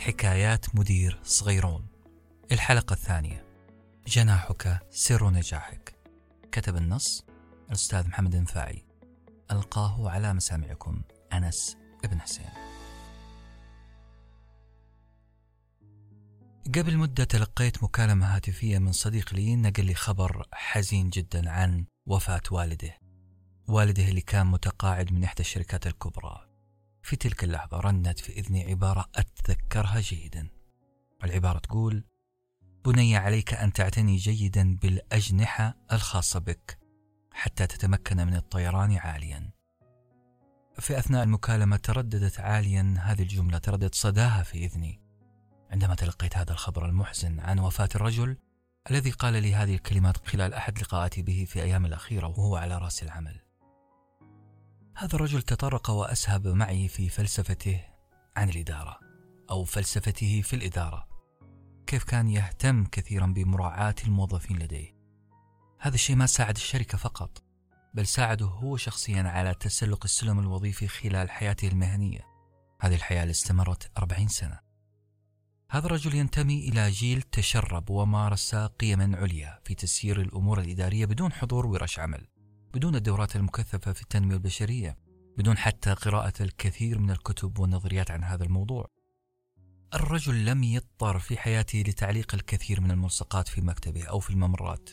حكايات مدير صغيرون. الحلقة الثانية. جناحك سر نجاحك. كتب النص الأستاذ محمد النفاعي. ألقاه على مسامعكم أنس ابن حسين. قبل مدة تلقيت مكالمة هاتفية من صديق لي نقل لي خبر حزين جدا عن وفاة والده. والده اللي كان متقاعد من إحدى الشركات الكبرى. في تلك اللحظة رنت في إذني عبارة أتذكرها جيدا. العبارة تقول بني عليك أن تعتني جيدا بالأجنحة الخاصة بك حتى تتمكن من الطيران عاليا. في أثناء المكالمة ترددت عاليا هذه الجملة تردد صداها في إذني. عندما تلقيت هذا الخبر المحزن عن وفاة الرجل الذي قال لي هذه الكلمات خلال أحد لقاءاتي به في أيام الأخيرة وهو على رأس العمل. هذا الرجل تطرق وأسهب معي في فلسفته عن الإدارة أو فلسفته في الإدارة. كيف كان يهتم كثيرا بمراعاة الموظفين لديه. هذا الشيء ما ساعد الشركة فقط بل ساعده هو شخصيا على تسلق السلم الوظيفي خلال حياته المهنية. هذه الحياة اللي استمرت أربعين سنة. هذا الرجل ينتمي إلى جيل تشرب ومارس قيما عليا في تسيير الأمور الإدارية بدون حضور ورش عمل. بدون الدورات المكثفة في التنمية البشرية بدون حتى قراءة الكثير من الكتب والنظريات عن هذا الموضوع. الرجل لم يضطر في حياته لتعليق الكثير من الملصقات في مكتبه أو في الممرات.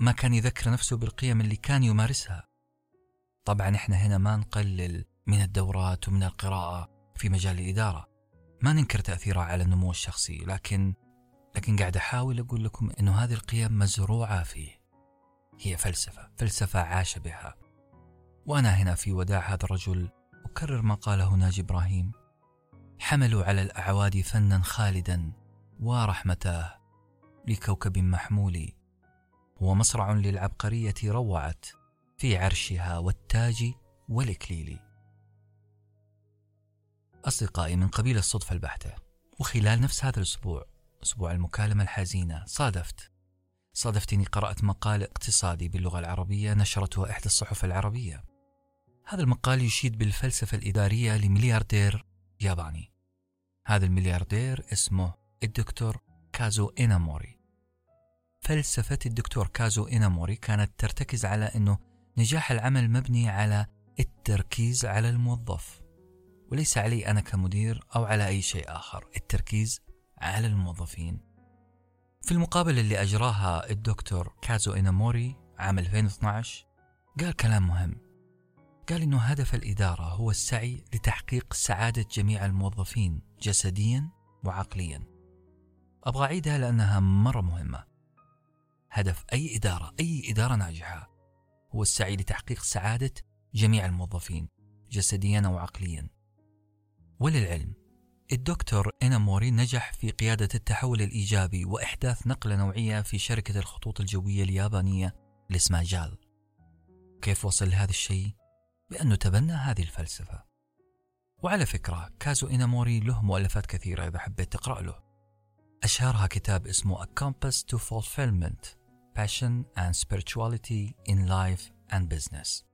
ما كان يذكر نفسه بالقيم اللي كان يمارسها. طبعا إحنا هنا ما نقلل من الدورات ومن القراءة في مجال الإدارة. ما ننكر تأثيرها على النمو الشخصي لكن لكن قاعد أحاول أقول لكم أنه هذه القيم مزروعة فيه. هي فلسفة فلسفة عاش بها. وأنا هنا في وداع هذا الرجل أكرر ما قاله ناجي إبراهيم. حملوا على الأعواد فنا خالدا ورحمتاه لكوكب محمول هو مصرع للعبقرية روعت في عرشها والتاج والإكليل. أصدقائي من قبيل الصدفة البحتة وخلال نفس هذا الأسبوع أسبوع المكالمة الحزينة صادفت صادفت اني قرأت مقال اقتصادي باللغة العربية نشرته إحدى الصحف العربية. هذا المقال يشيد بالفلسفة الإدارية لملياردير ياباني. هذا الملياردير اسمه الدكتور كازو إيناموري. فلسفة الدكتور كازو إيناموري كانت ترتكز على أنه نجاح العمل مبني على التركيز على الموظف وليس علي أنا كمدير أو على أي شيء آخر التركيز على الموظفين في المقابلة اللي أجراها الدكتور كازو إيناموري عام 2012 قال كلام مهم. قال إنه هدف الإدارة هو السعي لتحقيق سعادة جميع الموظفين جسديا وعقليا. أبغى أعيدها لأنها مرة مهمة. هدف أي إدارة أي إدارة ناجحة هو السعي لتحقيق سعادة جميع الموظفين جسديا أو عقليا وللعلم الدكتور إناموري نجح في قيادة التحول الإيجابي وإحداث نقلة نوعية في شركة الخطوط الجوية اليابانية اللي اسمها جال كيف وصل لهذا الشيء؟ بأنه تبنى هذه الفلسفة. وعلى فكرة كازو إناموري له مؤلفات كثيرة إذا حبيت تقرأ له. أشهرها كتاب اسمه A Compass to Fulfillment Passion and Spirituality in Life and Business.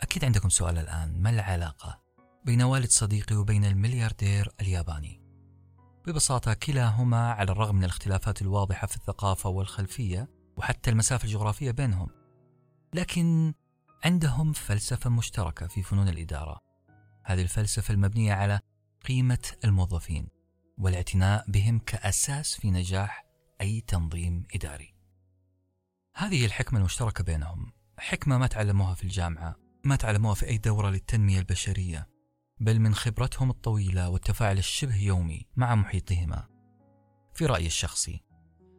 أكيد عندكم سؤال الآن. ما العلاقة بين والد صديقي وبين الملياردير الياباني. ببساطة كلاهما على الرغم من الاختلافات الواضحة في الثقافة والخلفية وحتى المسافة الجغرافية بينهم لكن عندهم فلسفة مشتركة في فنون الإدارة. هذه الفلسفة المبنية على قيمة الموظفين والاعتناء بهم كأساس في نجاح أي تنظيم إداري. هذه الحكمة المشتركة بينهم. حكمة ما تعلموها في الجامعة ما تعلموها في أي دورة للتنمية البشرية. بل من خبرتهم الطويلة والتفاعل الشبه يومي مع محيطهما. في رأيي الشخصي،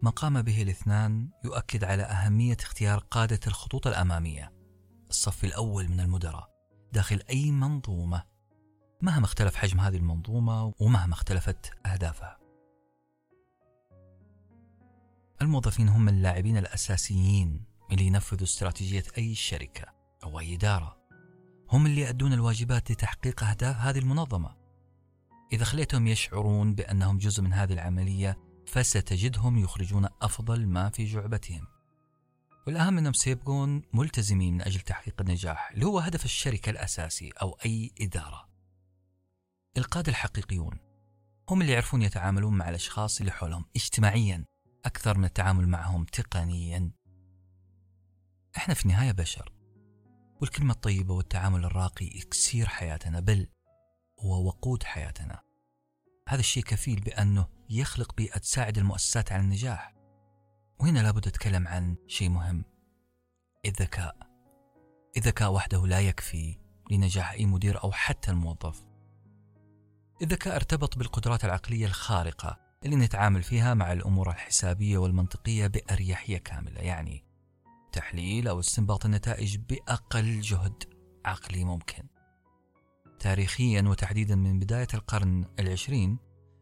ما قام به الاثنان يؤكد على أهمية اختيار قادة الخطوط الأمامية، الصف الأول من المدراء، داخل أي منظومة، مهما اختلف حجم هذه المنظومة ومهما اختلفت أهدافها. الموظفين هم اللاعبين الأساسيين اللي ينفذوا استراتيجية أي شركة أو أي إدارة. هم اللي يؤدون الواجبات لتحقيق أهداف هذه المنظمة. إذا خليتهم يشعرون بأنهم جزء من هذه العملية فستجدهم يخرجون أفضل ما في جعبتهم. والأهم أنهم سيبقون ملتزمين من أجل تحقيق النجاح اللي هو هدف الشركة الأساسي أو أي إدارة. القادة الحقيقيون هم اللي يعرفون يتعاملون مع الأشخاص اللي حولهم اجتماعيا أكثر من التعامل معهم تقنيا. إحنا في النهاية بشر. والكلمة الطيبة والتعامل الراقي يكسير حياتنا بل هو وقود حياتنا. هذا الشيء كفيل بأنه يخلق بيئة تساعد المؤسسات على النجاح. وهنا لابد أتكلم عن شيء مهم الذكاء. الذكاء وحده لا يكفي لنجاح أي مدير أو حتى الموظف. الذكاء ارتبط بالقدرات العقلية الخارقة اللي نتعامل فيها مع الأمور الحسابية والمنطقية بأريحية كاملة يعني تحليل أو استنباط النتائج بأقل جهد عقلي ممكن. تاريخيا وتحديدا من بداية القرن العشرين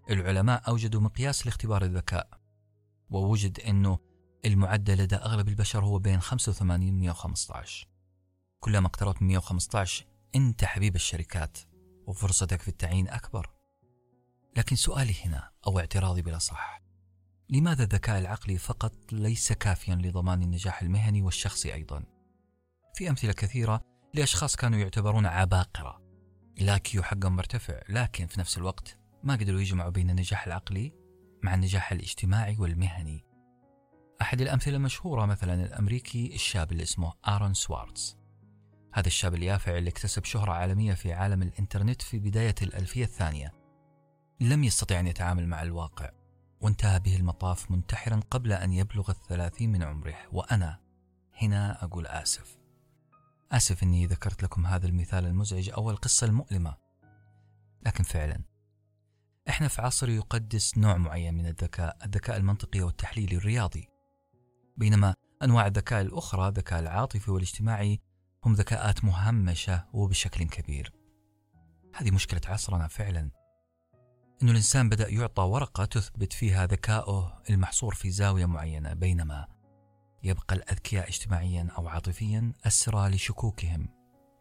العلماء أوجدوا مقياس لاختبار الذكاء ووجد أنه المعدل لدى أغلب البشر هو بين 85 و 115 كلما اقتربت من 115 أنت حبيب الشركات وفرصتك في التعيين أكبر. لكن سؤالي هنا أو اعتراضي بلا صح لماذا الذكاء العقلي فقط ليس كافيا لضمان النجاح المهني والشخصي أيضا؟ في أمثلة كثيرة لأشخاص كانوا يعتبرون عباقرة. ال IQ حقهم مرتفع لكن في نفس الوقت ما قدروا يجمعوا بين النجاح العقلي مع النجاح الاجتماعي والمهني. أحد الأمثلة المشهورة مثلا الأمريكي الشاب اللي اسمه آرون سوارتز. هذا الشاب اليافع اللي اكتسب شهرة عالمية في عالم الإنترنت في بداية الألفية الثانية. لم يستطع أن يتعامل مع الواقع. وانتهى به المطاف منتحرا قبل أن يبلغ الثلاثين من عمره وأنا هنا أقول آسف. آسف أني ذكرت لكم هذا المثال المزعج أو القصة المؤلمة. لكن فعلا إحنا في عصر يقدس نوع معين من الذكاء الذكاء المنطقي والتحليلي الرياضي. بينما أنواع الذكاء الأخرى الذكاء العاطفي والاجتماعي هم ذكاءات مهمشة وبشكل كبير. هذه مشكلة عصرنا فعلا. أن الإنسان بدأ يعطى ورقة تثبت فيها ذكاؤه المحصور في زاوية معينة بينما يبقى الأذكياء اجتماعيا أو عاطفيا أسرى لشكوكهم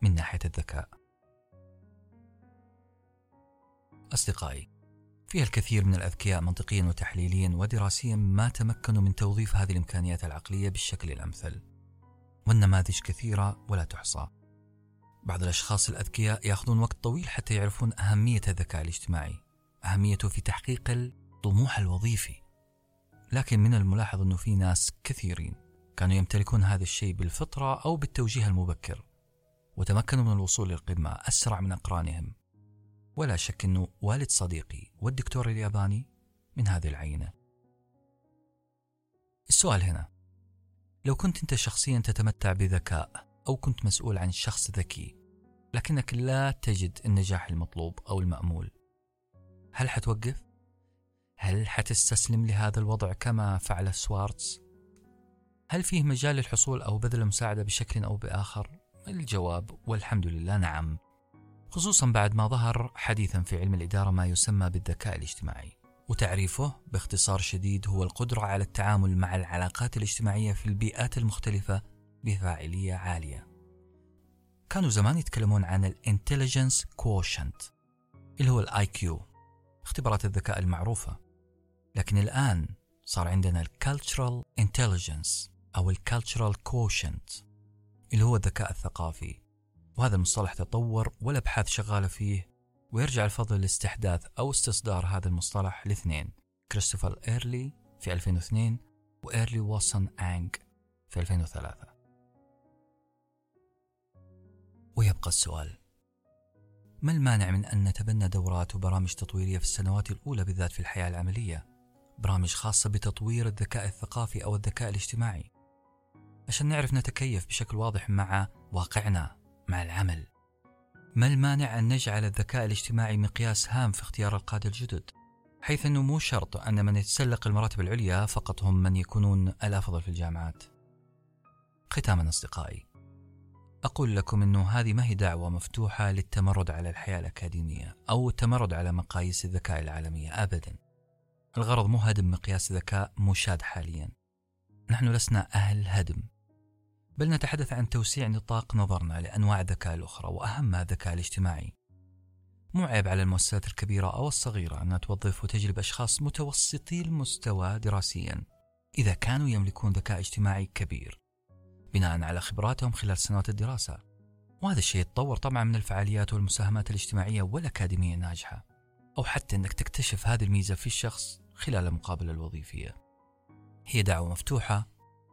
من ناحية الذكاء. أصدقائي فيها الكثير من الأذكياء منطقيا وتحليليا ودراسيا ما تمكنوا من توظيف هذه الإمكانيات العقلية بالشكل الأمثل والنماذج كثيرة ولا تحصى. بعض الأشخاص الأذكياء يأخذون وقت طويل حتى يعرفون أهمية الذكاء الاجتماعي. أهميته في تحقيق الطموح الوظيفي. لكن من الملاحظ أنه في ناس كثيرين كانوا يمتلكون هذا الشيء بالفطرة أو بالتوجيه المبكر وتمكنوا من الوصول للقمة أسرع من أقرانهم. ولا شك أنه والد صديقي والدكتور الياباني من هذه العينة. السؤال هنا. لو كنت أنت شخصيا تتمتع بذكاء أو كنت مسؤول عن شخص ذكي لكنك لا تجد النجاح المطلوب أو المأمول هل حتوقف؟ هل حتستسلم لهذا الوضع كما فعل سوارتز؟ هل فيه مجال للحصول أو بذل المساعدة بشكل أو بآخر؟ الجواب والحمد لله نعم خصوصا بعد ما ظهر حديثا في علم الإدارة ما يسمى بالذكاء الاجتماعي وتعريفه باختصار شديد هو القدرة على التعامل مع العلاقات الاجتماعية في البيئات المختلفة بفاعلية عالية كانوا زمان يتكلمون عن ال intelligence quotient اللي هو ال IQ اختبارات الذكاء المعروفة. لكن الآن صار عندنا ال cultural intelligence أو ال cultural quotient اللي هو الذكاء الثقافي. وهذا المصطلح تطور والأبحاث شغالة فيه ويرجع الفضل لاستحداث أو استصدار هذا المصطلح لاثنين كريستوفر إيرلي في 2002 وإيرلي وسون أنج في 2003 ويبقى السؤال. ما المانع من أن نتبنى دورات وبرامج تطويرية في السنوات الأولى بالذات في الحياة العملية؟ برامج خاصة بتطوير الذكاء الثقافي أو الذكاء الاجتماعي. عشان نعرف نتكيف بشكل واضح مع واقعنا مع العمل. ما المانع أن نجعل الذكاء الاجتماعي مقياس هام في اختيار القادة الجدد؟ حيث أنه مو شرط أن من يتسلق المراتب العليا فقط هم من يكونون الأفضل في الجامعات. ختاما أصدقائي أقول لكم أنه هذه ما هي دعوة مفتوحة للتمرد على الحياة الأكاديمية أو التمرد على مقاييس الذكاء العالمية أبدا. الغرض مو هدم مقياس ذكاء مشاد حاليا. نحن لسنا أهل هدم. بل نتحدث عن توسيع نطاق نظرنا لأنواع الذكاء الأخرى وأهمها الذكاء الاجتماعي. مو عيب على المؤسسات الكبيرة أو الصغيرة أنها توظف وتجلب أشخاص متوسطي المستوى دراسيا. إذا كانوا يملكون ذكاء اجتماعي كبير بناء على خبراتهم خلال سنوات الدراسة. وهذا الشيء يتطور طبعا من الفعاليات والمساهمات الاجتماعية والأكاديمية الناجحة أو حتى أنك تكتشف هذه الميزة في الشخص خلال المقابلة الوظيفية. هي دعوة مفتوحة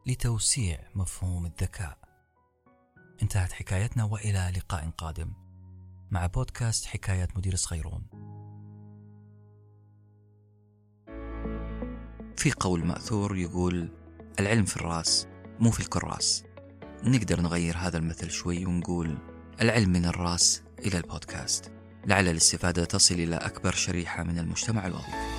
لتوسيع مفهوم الذكاء. انتهت حكايتنا وإلى لقاء قادم مع بودكاست حكايات مدير صغيرون. في قول مأثور يقول العلم في الرأس مو في الكراس. نقدر نغير هذا المثل شوي ونقول العلم من الراس إلى البودكاست. لعل الاستفادة تصل إلى أكبر شريحة من المجتمع الوظيفي